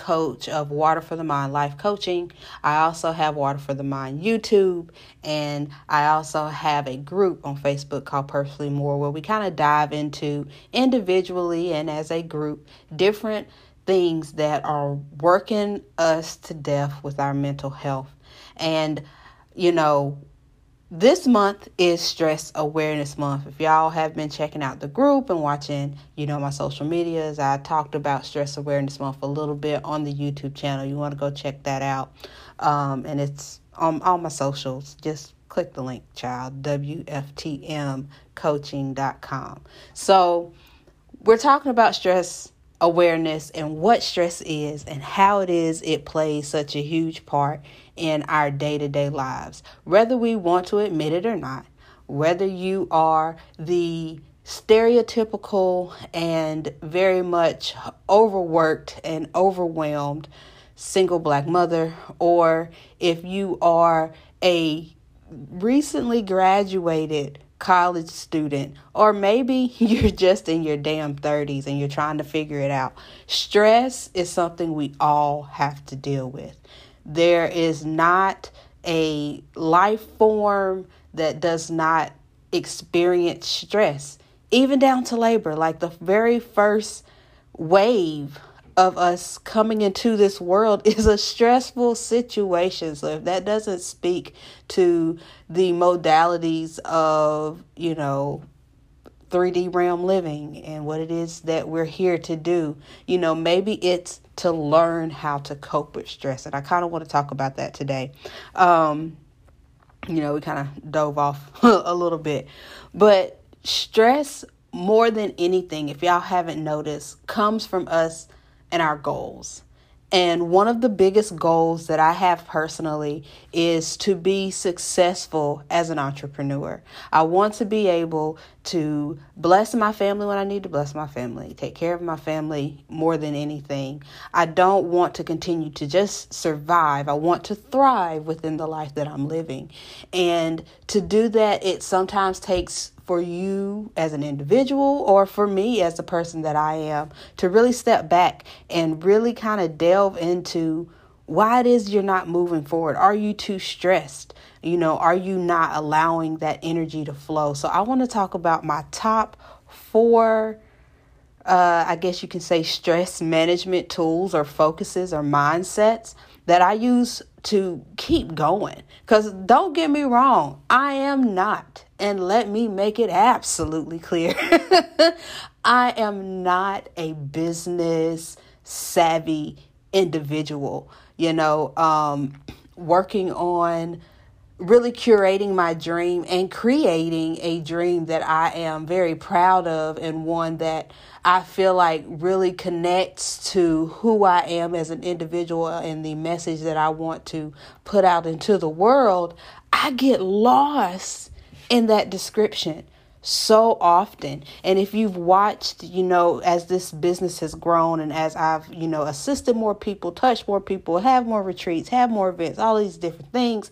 Coach of Water for the Mind Life Coaching. I also have Water for the Mind YouTube, and I also have a group on Facebook called Personally More where we kind of dive into individually and as a group different things that are working us to death with our mental health. And, you know, this month is stress awareness month. If y'all have been checking out the group and watching you know my social medias i talked about stress awareness month a little bit on the youtube channel. You want to go check that out. Um, and it's on all my socials. Just click the link child. Wftmcoaching.com so we're talking about stress awareness and what stress is and how it is it plays such a huge part in our day to day lives, whether we want to admit it or not, whether you are the stereotypical and very much overworked and overwhelmed single black mother, or if you are a recently graduated college student, or maybe you're just in your damn 30s and you're trying to figure it out. Stress is something we all have to deal with. There is not a life form that does not experience stress, even down to labor. Like the very first wave of us coming into this world is a stressful situation. So if that doesn't speak to the modalities of, you know, 3D realm living and what it is that we're here to do, you know, maybe it's to learn how to cope with stress. And I kind of want to talk about that today. Um, you know, we kind of dove off a little bit, but stress more than anything, if y'all haven't noticed, comes from us and our goals. And one of the biggest goals that I have personally is to be successful as an entrepreneur. I want to be able to bless my family when I need to bless my family, take care of my family more than anything. I don't want to continue to just survive. I want to thrive within the life that I'm living. And to do that, it sometimes takes for you as an individual or for me as the person that I am to really step back and really kind of delve into why it is you're not moving forward. Are you too stressed? You know, are you not allowing that energy to flow? So, I want to talk about my top four, uh, I guess you can say, stress management tools or focuses or mindsets that I use to keep going. Because don't get me wrong, I am not and let me make it absolutely clear I am not a business savvy individual. You know, um, working on really curating my dream and creating a dream that I am very proud of and one that I feel like really connects to who I am as an individual and the message that I want to put out into the world. I get lost in that description so often. And if you've watched, you know, as this business has grown and as I've, you know, assisted more people, touched more people, have more retreats, have more events, all these different things,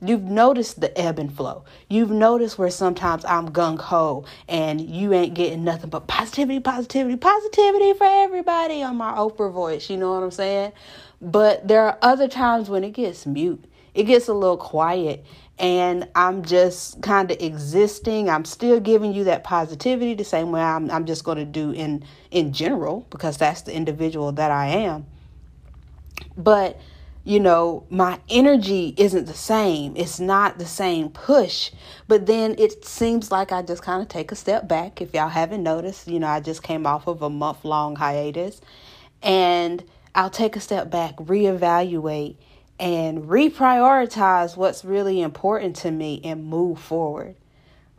you've noticed the ebb and flow. You've noticed where sometimes I'm gung ho and you ain't getting nothing but positivity, positivity, positivity for everybody on my Oprah voice. You know what I'm saying? But there are other times when it gets mute, it gets a little quiet and I'm just kind of existing. I'm still giving you that positivity the same way I'm I'm just going to do in in general because that's the individual that I am. But you know, my energy isn't the same. It's not the same push. But then it seems like I just kind of take a step back. If y'all haven't noticed, you know, I just came off of a month long hiatus and I'll take a step back, reevaluate, and reprioritize what's really important to me and move forward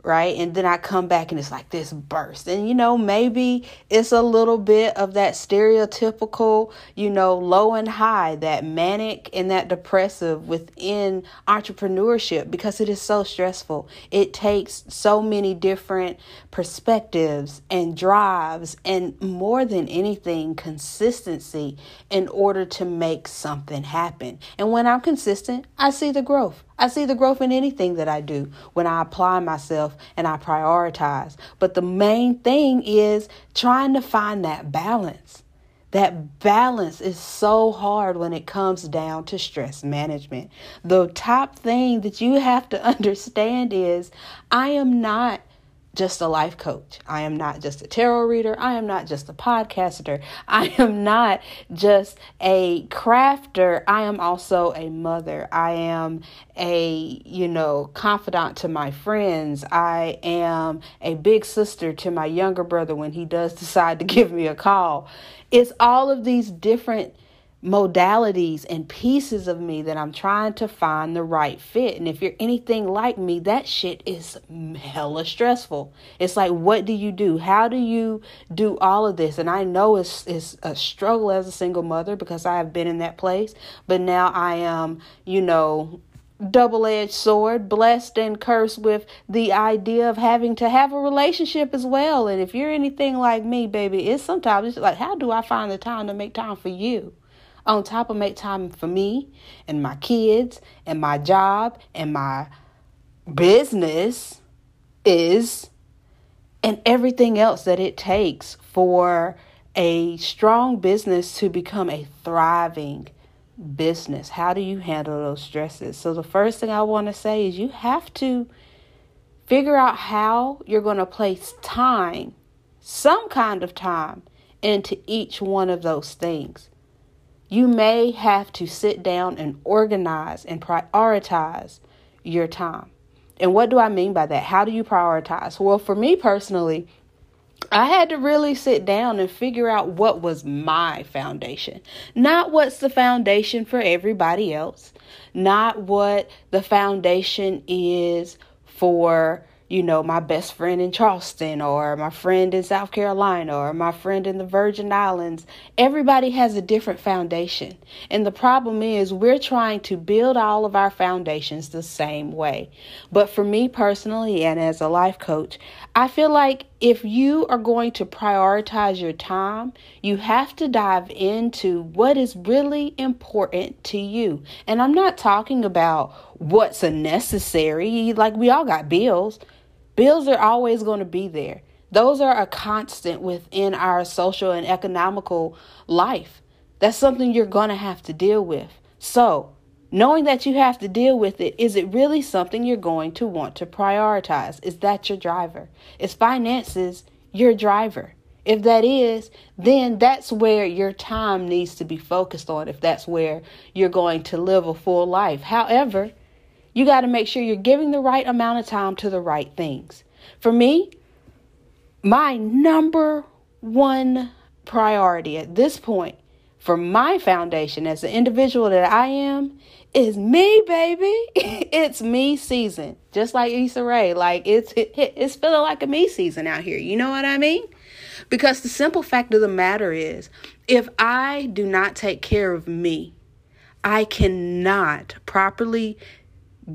right? And then I come back and it's like this burst. And you know, maybe it's a little bit of that stereotypical, you know, low and high, that manic and that depressive within entrepreneurship because it is so stressful. It takes so many different perspectives and drives and more than anything, consistency in order to make something happen. And when I'm consistent, I see the growth. I see the growth in anything that I do when I apply myself and I prioritize. But the main thing is trying to find that balance. That balance is so hard when it comes down to stress management. The top thing that you have to understand is I am not just a life coach. I am not just a tarot reader. I am not just a podcaster. I am not just a crafter. I am also a mother. I am a, you know, confidant to my friends. I am a big sister to my younger brother when he does decide to give me a call. It's all of these different modalities and pieces of me that I'm trying to find the right fit. And if you're anything like me, that shit is hella stressful. It's like, what do you do? How do you do all of this? And I know it's, it's a struggle as a single mother because I have been in that place, but now I am, you know, double edged sword, blessed and cursed with the idea of having to have a relationship as well. And if you're anything like me, baby, it's sometimes it's like, how do I find the time to make time for you? On top of make time for me and my kids and my job and my business is and everything else that it takes for a strong business to become a thriving business. How do you handle those stresses? So, the first thing I want to say is you have to figure out how you're going to place time, some kind of time, into each one of those things. You may have to sit down and organize and prioritize your time. And what do I mean by that? How do you prioritize? Well, for me personally, I had to really sit down and figure out what was my foundation. Not what's the foundation for everybody else, not what the foundation is for you know, my best friend in Charleston or my friend in South Carolina or my friend in the Virgin Islands. Everybody has a different foundation. And the problem is we're trying to build all of our foundations the same way. But for me personally and as a life coach, I feel like if you are going to prioritize your time, you have to dive into what is really important to you. And I'm not talking about what's a necessary, like we all got bills. Bills are always going to be there. Those are a constant within our social and economical life. That's something you're going to have to deal with. So, knowing that you have to deal with it, is it really something you're going to want to prioritize? Is that your driver? Is finances your driver? If that is, then that's where your time needs to be focused on, if that's where you're going to live a full life. However, you got to make sure you're giving the right amount of time to the right things. For me, my number one priority at this point for my foundation as the individual that I am is me, baby. it's me season. Just like Issa Rae. Like it's it, it's feeling like a me season out here. You know what I mean? Because the simple fact of the matter is, if I do not take care of me, I cannot properly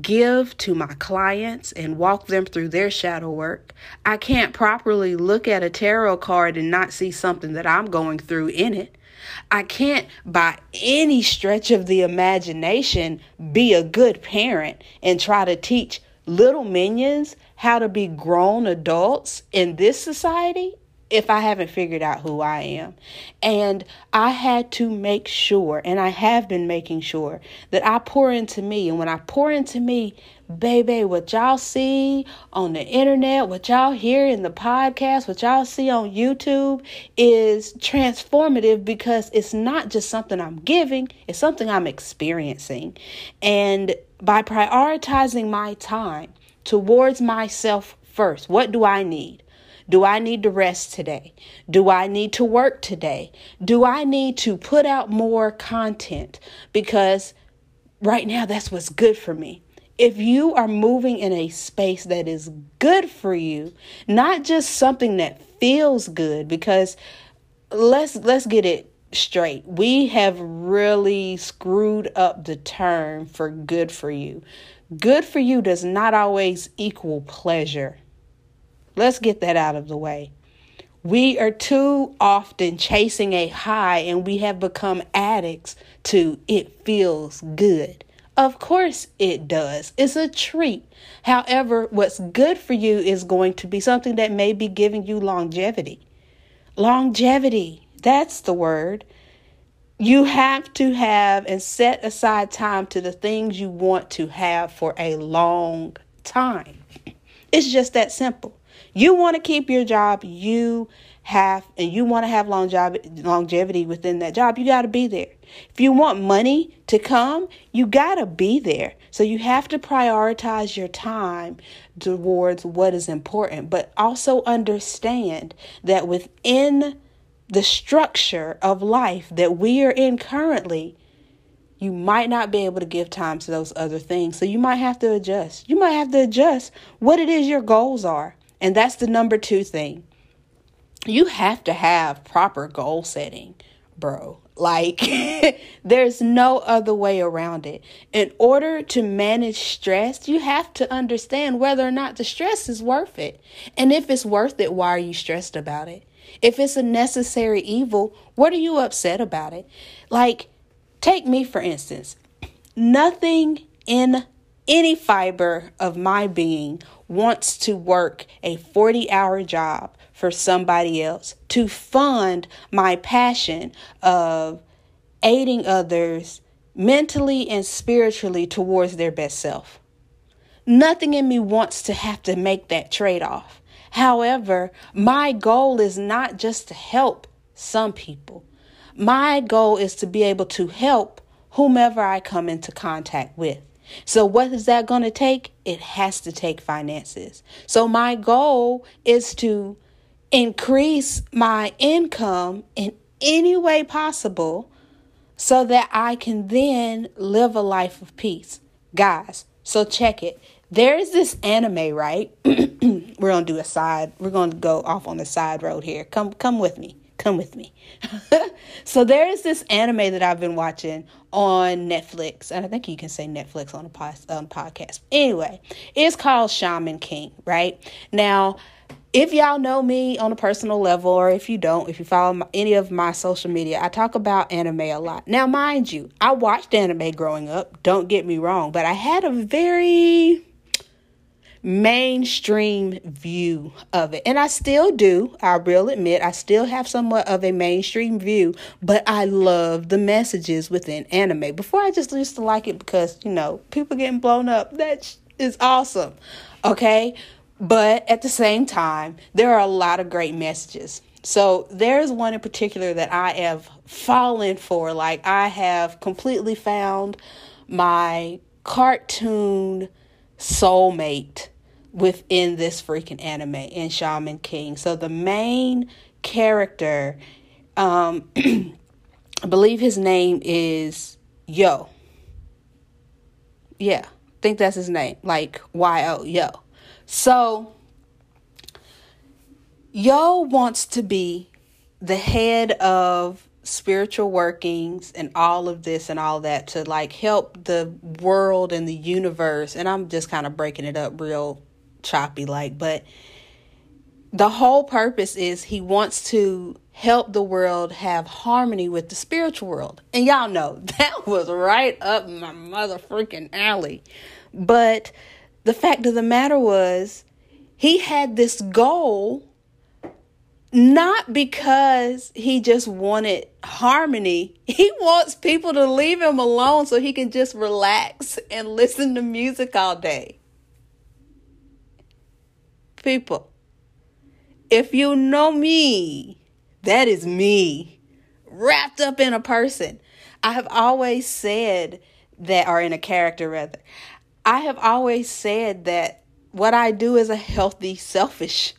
give to my clients and walk them through their shadow work. I can't properly look at a tarot card and not see something that I'm going through in it. I can't, by any stretch of the imagination, be a good parent and try to teach little minions how to be grown adults in this society if I haven't figured out who I am. And I had to make sure, and I have been making sure, that I pour into me. And when I pour into me, baby, what y'all see on the internet, what y'all hear in the podcast, what y'all see on YouTube is transformative because it's not just something I'm giving, it's something I'm experiencing. And by prioritizing my time towards myself first, what do I need? Do I need to rest today? Do I need to work today? Do I need to put out more content? Because right now, that's what's good for me. If you are moving in a space that is good for you, not just something that feels good, because let's let's get it straight. We have really screwed up the term for good for you. Good for you does not always equal pleasure. Let's get that out of the way. We are too often chasing a high and we have become addicts to it feels good. Of course it does. It's a treat. However, what's good for you is going to be something that may be giving you longevity. Longevity. That's the word. You have to have and set aside time to the things you want to have for a long time. It's just that simple. You want to keep your job, you have, and you want to have longevity within that job, you got to be there. If you want money to come, you got to be there. So you have to prioritize your time towards what is important, but also understand that within the structure of life that we are in currently, you might not be able to give time to those other things. So you might have to adjust. You might have to adjust what it is your goals are. And that's the number two thing. You have to have proper goal setting, bro. Like, there's no other way around it. In order to manage stress, you have to understand whether or not the stress is worth it. And if it's worth it, why are you stressed about it? If it's a necessary evil, what are you upset about it? Like, take me for instance. Nothing in any fiber of my being wants to work a 40 hour job for somebody else to fund my passion of aiding others mentally and spiritually towards their best self. Nothing in me wants to have to make that trade off. However, my goal is not just to help some people. My goal is to be able to help whomever I come into contact with. So, what is that going to take? It has to take finances. So, my goal is to increase my income in any way possible so that I can then live a life of peace. Guys, so check it. There is this anime, right? we're going to do a side. We're going to go off on the side road here. Come come with me. Come with me. so there is this anime that I've been watching on Netflix, and I think you can say Netflix on a um, podcast. Anyway, it's called Shaman King, right? Now, if y'all know me on a personal level, or if you don't, if you follow my, any of my social media, I talk about anime a lot. Now, mind you, I watched anime growing up, don't get me wrong, but I had a very mainstream view of it. And I still do, I will admit, I still have somewhat of a mainstream view, but I love the messages within anime. Before I just used to like it because, you know, people getting blown up. That is awesome. Okay? But at the same time, there are a lot of great messages. So there's one in particular that I have fallen for. Like I have completely found my cartoon soulmate within this freaking anime in Shaman King. So the main character, um, I believe his name is Yo. Yeah, I think that's his name. Like Y O Yo. So, Yo wants to be the head of spiritual workings and all of this and all that to like help the world and the universe. And I'm just kind of breaking it up real choppy like, but the whole purpose is he wants to help the world have harmony with the spiritual world. And y'all know that was right up my mother freaking alley. But the fact of the matter was, he had this goal not because he just wanted harmony. He wants people to leave him alone so he can just relax and listen to music all day. People, if you know me, that is me wrapped up in a person. I have always said that, or in a character rather. I have always said that what I do is a healthy selfish.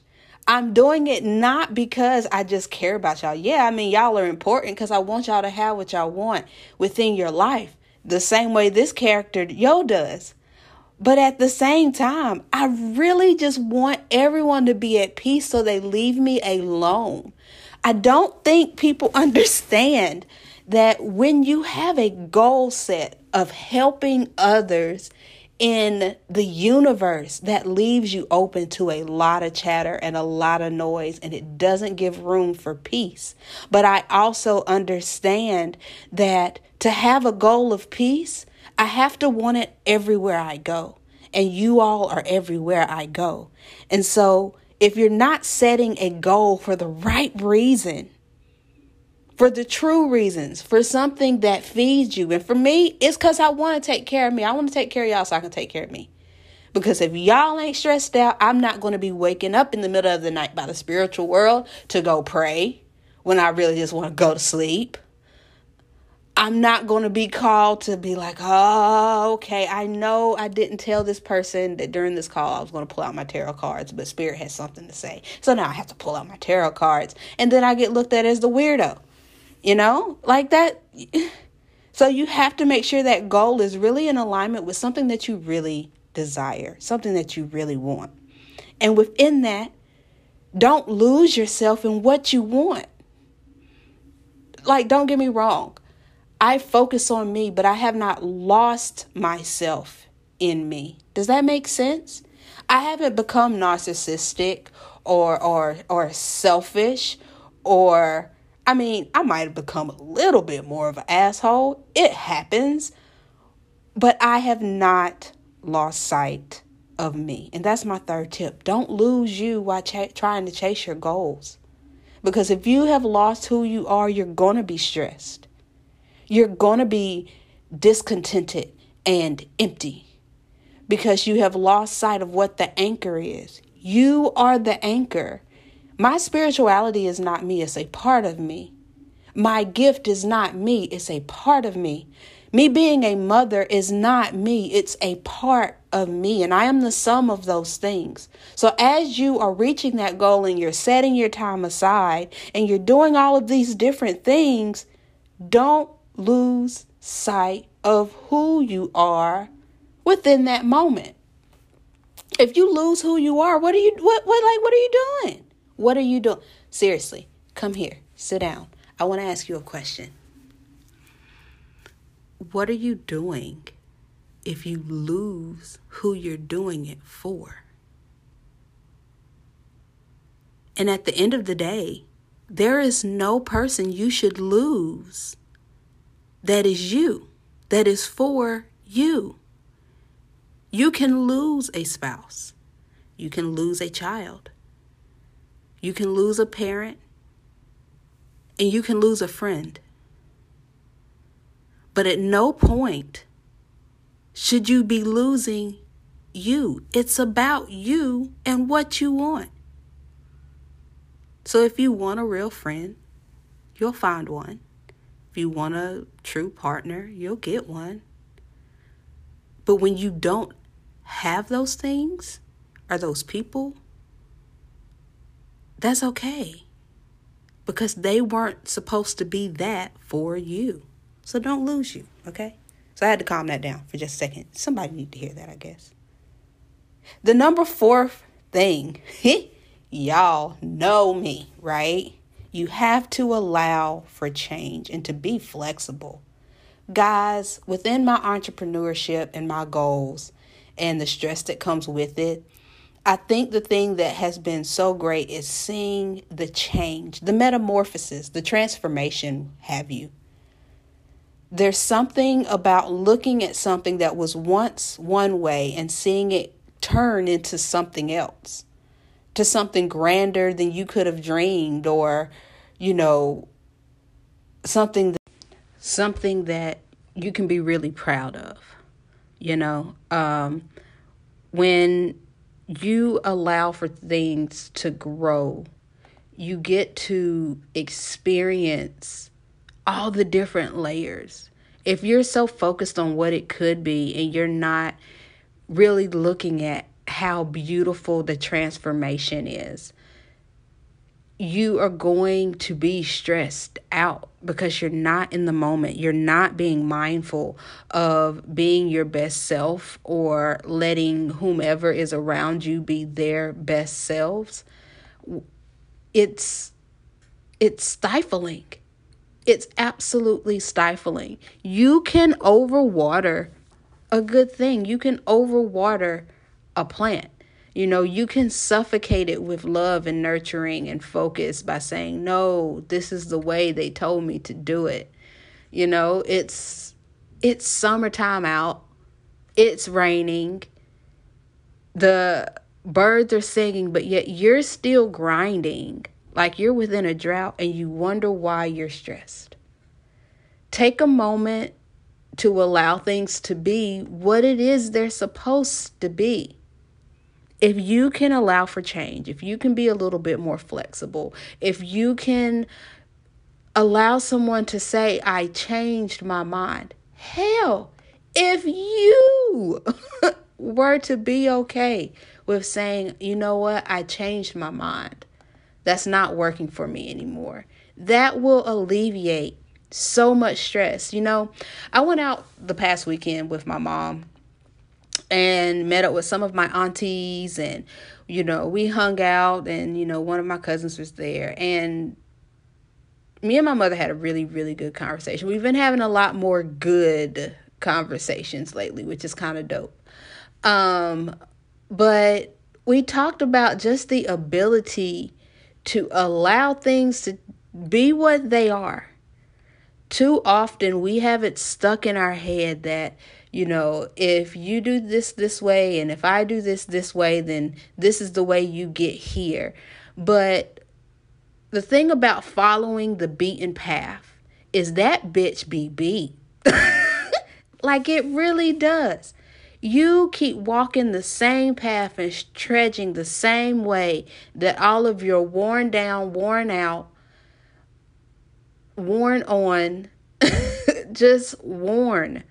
I'm doing it not because I just care about y'all. Yeah, I mean, y'all are important because I want y'all to have what y'all want within your life, the same way this character, Yo, does. But at the same time, I really just want everyone to be at peace so they leave me alone. I don't think people understand that when you have a goal set of helping others in the universe that leaves you open to a lot of chatter and a lot of noise and it doesn't give room for peace. But I also understand that to have a goal of peace, I have to want it everywhere I go. And you all are everywhere I go. And so if you're not setting a goal for the right reason, for the true reasons, for something that feeds you. And for me, it's because I want to take care of me. I want to take care of y'all so I can take care of me. Because if y'all ain't stressed out, I'm not going to be waking up in the middle of the night by the spiritual world to go pray when I really just want to go to sleep. I'm not going to be called to be like, oh, okay, I know I didn't tell this person that during this call I was going to pull out my tarot cards, but Spirit has something to say. So now I have to pull out my tarot cards. And then I get looked at as the weirdo, you know, like that. So you have to make sure that goal is really in alignment with something that you really desire, something that you really want. And within that, don't lose yourself in what you want. Like, don't get me wrong I focus on me, but I have not lost myself in me. Does that make sense? I haven't become narcissistic or or or selfish or I mean, I might have become a little bit more of an asshole. It happens. But I have not lost sight of me. And that's my third tip. Don't lose you while ch- trying to chase your goals. Because if you have lost who you are, you're going to be stressed you're going to be discontented and empty because you have lost sight of what the anchor is. You are the anchor. My spirituality is not me, it's a part of me. My gift is not me, it's a part of me. Me being a mother is not me, it's a part of me, and I am the sum of those things. So, as you are reaching that goal and you're setting your time aside and you're doing all of these different things, don't lose sight of who you are within that moment. If you lose who you are, what are you what what like what are you doing? What are you doing? Seriously, come here. Sit down. I want to ask you a question. What are you doing if you lose who you're doing it for? And at the end of the day, there is no person you should lose that is you, that is for you. You can lose a spouse, you can lose a child, you can lose a parent, and you can lose a friend. But at no point should you be losing you. It's about you and what you want. So if you want a real friend, you'll find one. If you want a true partner, you'll get one. But when you don't have those things or those people, that's okay. Because they weren't supposed to be that for you. So don't lose you, okay? So I had to calm that down for just a second. Somebody need to hear that, I guess. The number four thing, y'all know me, right? You have to allow for change and to be flexible. Guys, within my entrepreneurship and my goals and the stress that comes with it, I think the thing that has been so great is seeing the change, the metamorphosis, the transformation, have you. There's something about looking at something that was once one way and seeing it turn into something else to something grander than you could have dreamed or you know something that, something that you can be really proud of you know? Um, when you allow for things to grow you get to experience all the different layers. If you're so focused on what it could be and you're not really looking at how beautiful the transformation is. You are going to be stressed out because you're not in the moment. You're not being mindful of being your best self or letting whomever is around you be their best selves. It's it's stifling. It's absolutely stifling. You can overwater a good thing. You can overwater a plant. You know, you can suffocate it with love and nurturing and focus by saying, "No, this is the way they told me to do it." You know, it's it's summertime out. It's raining. The birds are singing, but yet you're still grinding like you're within a drought and you wonder why you're stressed. Take a moment to allow things to be what it is they're supposed to be. If you can allow for change, if you can be a little bit more flexible, if you can allow someone to say, I changed my mind, hell, if you were to be okay with saying, you know what, I changed my mind, that's not working for me anymore, that will alleviate so much stress. You know, I went out the past weekend with my mom and met up with some of my aunties and you know we hung out and you know one of my cousins was there. And me and my mother had a really really good conversation. We've been having a lot more good conversations lately which is kind of dope. Um but we talked about just the ability to allow things to be what they are. Too often we have it stuck in our head that you know if you do this this way and if i do this this way then this is the way you get here. But the thing about following the beaten path is that bitch be beat. Like it really does. You keep walking the same path and trudging the same way that all of your worn down worn out worn on, just worn,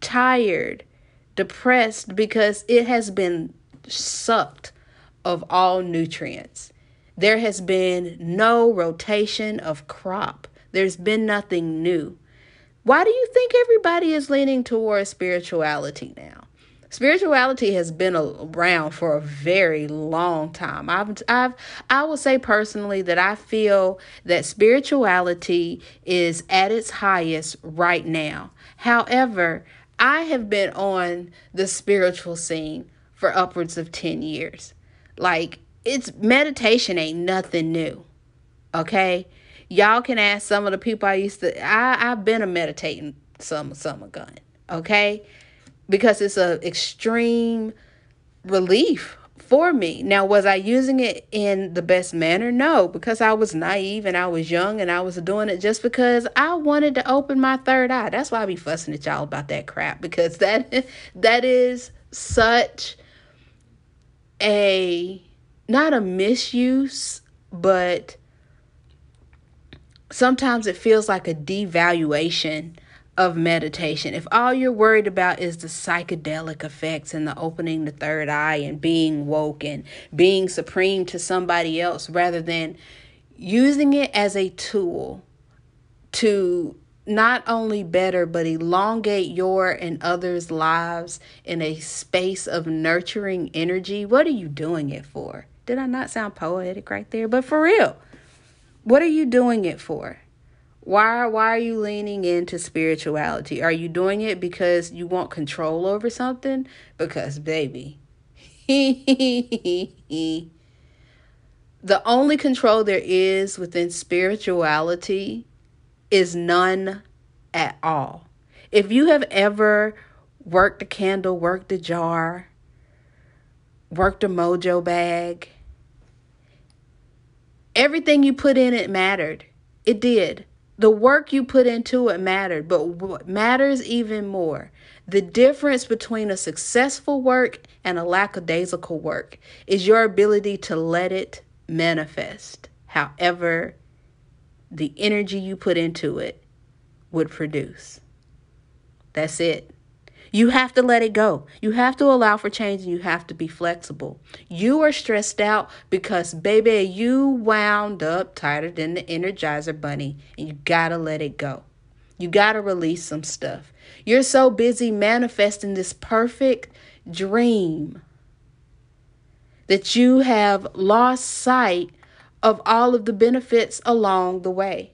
tired, depressed because it has been sucked of all nutrients. There has been no rotation of crop. There's been nothing new. Why do you think everybody is leaning towards spirituality now? spirituality has been around for a very long time. I've I've I will say personally that I feel that spirituality is at its highest right now. However, I have been on the spiritual scene for upwards of 10 years. Like it's meditation ain't nothing new. Okay? Y'all can ask some of the people I used to I I've been a meditating some summer gun. Okay? because it's a extreme relief for me. Now, was I using it in the best manner? No, because I was naive and I was young and I was doing it just because I wanted to open my third eye. That's why I be fussing at y'all about that crap because that that is such a not a misuse, but sometimes it feels like a devaluation of meditation. If all you're worried about is the psychedelic effects and the opening the third eye and being woke and being supreme to somebody else rather than using it as a tool to not only better but elongate your and others' lives in a space of nurturing energy, what are you doing it for? Did I not sound poetic right there? But for real, what are you doing it for? Why why are you leaning into spirituality? Are you doing it because you want control over something? Because baby. the only control there is within spirituality is none at all. If you have ever worked a candle, worked a jar, worked a mojo bag, everything you put in it mattered. It did. The work you put into it mattered, but what matters even more, the difference between a successful work and a lackadaisical work is your ability to let it manifest. However, the energy you put into it would produce. That's it. You have to let it go. You have to allow for change and you have to be flexible. You are stressed out because, baby, you wound up tighter than the Energizer Bunny and you gotta let it go. You gotta release some stuff. You're so busy manifesting this perfect dream that you have lost sight of all of the benefits along the way.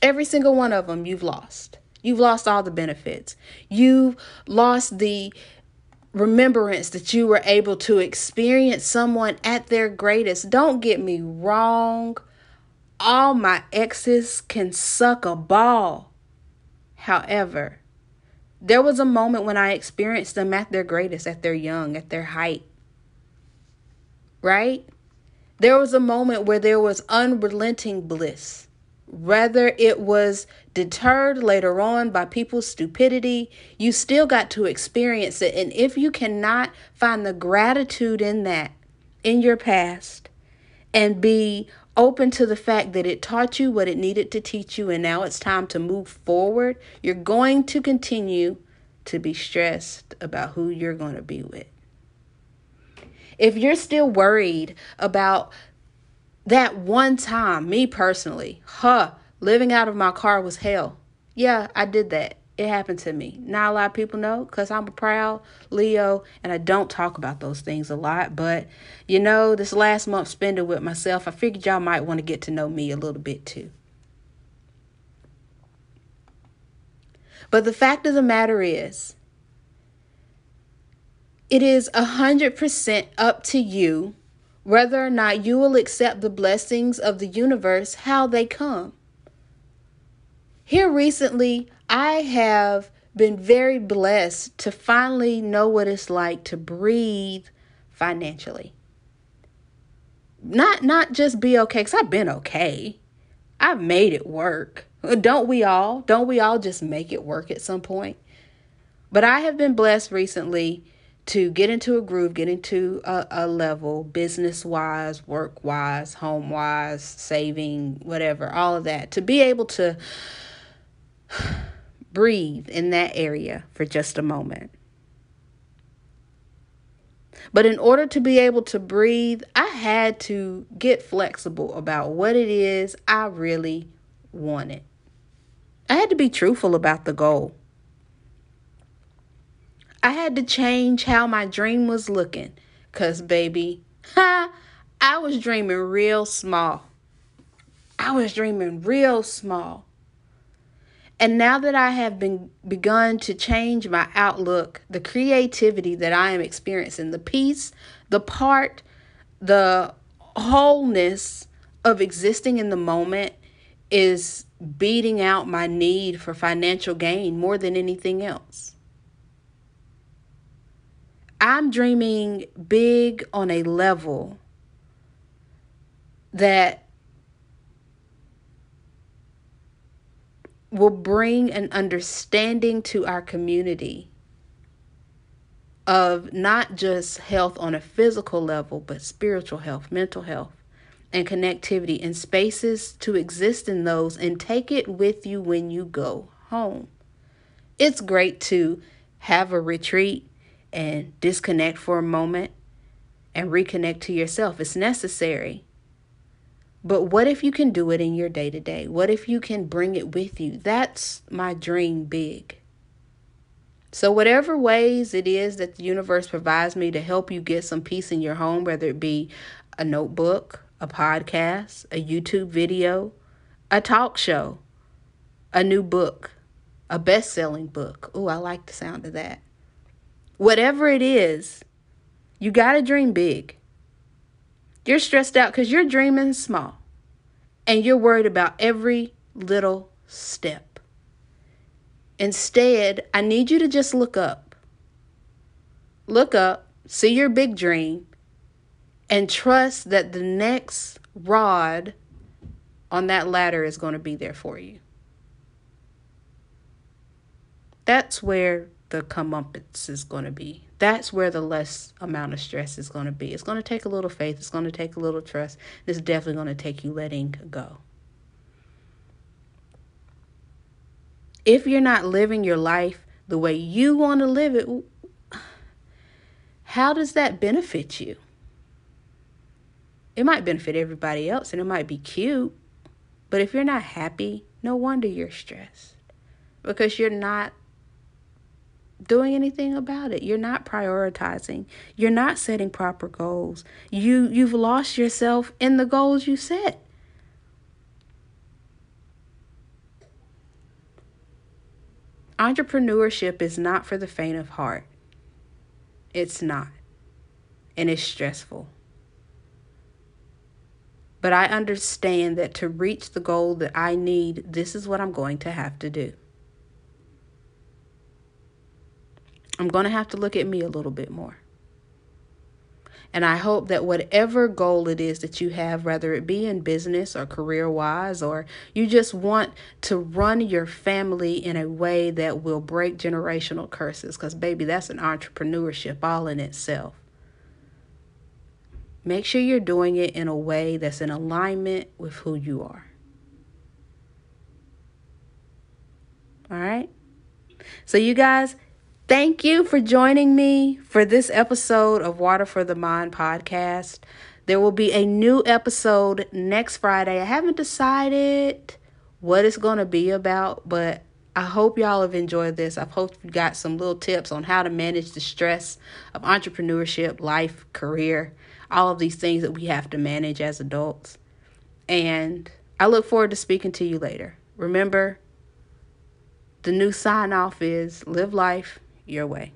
Every single one of them you've lost. You've lost all the benefits. You've lost the remembrance that you were able to experience someone at their greatest. Don't get me wrong. All my exes can suck a ball. However, there was a moment when I experienced them at their greatest, at their young, at their height. right? There was a moment where there was unrelenting bliss. Whether it was deterred later on by people's stupidity, you still got to experience it. And if you cannot find the gratitude in that, in your past, and be open to the fact that it taught you what it needed to teach you, and now it's time to move forward, you're going to continue to be stressed about who you're going to be with. If you're still worried about that one time, me personally, huh, living out of my car was hell. Yeah, I did that. It happened to me. Not a lot of people know because I'm a proud Leo and I don't talk about those things a lot. But, you know, this last month spending with myself, I figured y'all might want to get to know me a little bit too. But the fact of the matter is, it is a hundred percent up to you whether or not you will accept the blessings of the universe, how they come. Here recently, I have been very blessed to finally know what it's like to breathe financially. Not not just be okay cuz I've been okay. I've made it work. Don't we all? Don't we all just make it work at some point? But I have been blessed recently to get into a groove, get into a, a level, business wise, work wise, home wise, saving, whatever, all of that, to be able to breathe in that area for just a moment. But in order to be able to breathe, I had to get flexible about what it is I really wanted. I had to be truthful about the goal. I had to change how my dream was looking. Cause baby, ha, I was dreaming real small. I was dreaming real small. And now that I have been begun to change my outlook, the creativity that I am experiencing, the peace, the part, the wholeness of existing in the moment is beating out my need for financial gain more than anything else. I'm dreaming big on a level that will bring an understanding to our community of not just health on a physical level, but spiritual health, mental health, and connectivity and spaces to exist in those and take it with you when you go home. It's great to have a retreat and disconnect for a moment and reconnect to yourself. It's necessary. But what if you can do it in your day to day? What if you can bring it with you? That's my dream big. So, whatever ways it is that the universe provides me to help you get some peace in your home, whether it be a notebook, a podcast, a YouTube video, a talk show, a new book, a best selling book. Oh, I like the sound of that. Whatever it is, you got to dream big. You're stressed out because you're dreaming small and you're worried about every little step. Instead, I need you to just look up. Look up, see your big dream, and trust that the next rod on that ladder is going to be there for you. That's where the comeuppance is going to be. That's where the less amount of stress is going to be. It's going to take a little faith, it's going to take a little trust. It's definitely going to take you letting go. If you're not living your life the way you want to live it, how does that benefit you? It might benefit everybody else and it might be cute, but if you're not happy, no wonder you're stressed because you're not doing anything about it. You're not prioritizing. You're not setting proper goals. You you've lost yourself in the goals you set. Entrepreneurship is not for the faint of heart. It's not. And it's stressful. But I understand that to reach the goal that I need, this is what I'm going to have to do. I'm going to have to look at me a little bit more. And I hope that whatever goal it is that you have, whether it be in business or career wise, or you just want to run your family in a way that will break generational curses, because, baby, that's an entrepreneurship all in itself. Make sure you're doing it in a way that's in alignment with who you are. All right? So, you guys, thank you for joining me for this episode of Water for the Mind podcast. There will be a new episode next Friday. I haven't decided what it's going to be about, but I hope y'all have enjoyed this. I hope you got some little tips on how to manage the stress of entrepreneurship, life, career, all of these things that we have to manage as adults. And I look forward to speaking to you later. Remember, the new sign off is live life your way.